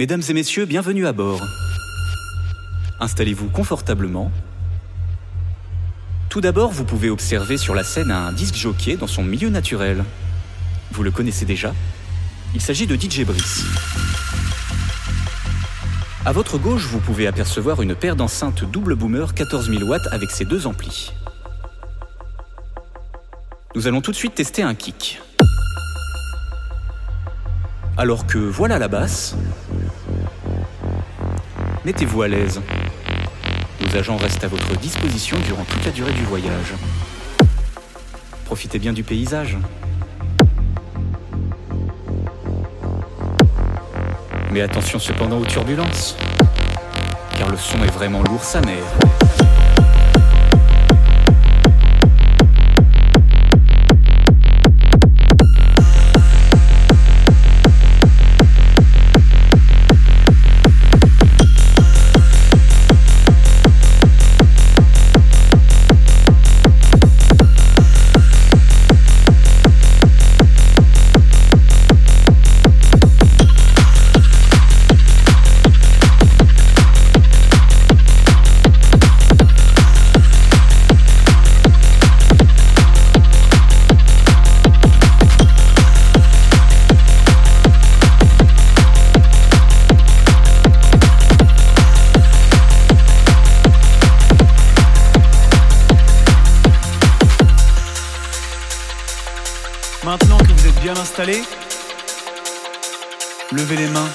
Mesdames et messieurs, bienvenue à bord. Installez-vous confortablement. Tout d'abord, vous pouvez observer sur la scène un disque jockey dans son milieu naturel. Vous le connaissez déjà Il s'agit de DJ Brice. À votre gauche, vous pouvez apercevoir une paire d'enceintes double boomer 14 000 watts avec ses deux amplis. Nous allons tout de suite tester un kick. Alors que voilà la basse, mettez-vous à l'aise. Nos agents restent à votre disposition durant toute la durée du voyage. Profitez bien du paysage. Mais attention cependant aux turbulences, car le son est vraiment lourd sa mère. Maintenant que vous êtes bien installés, levez les mains.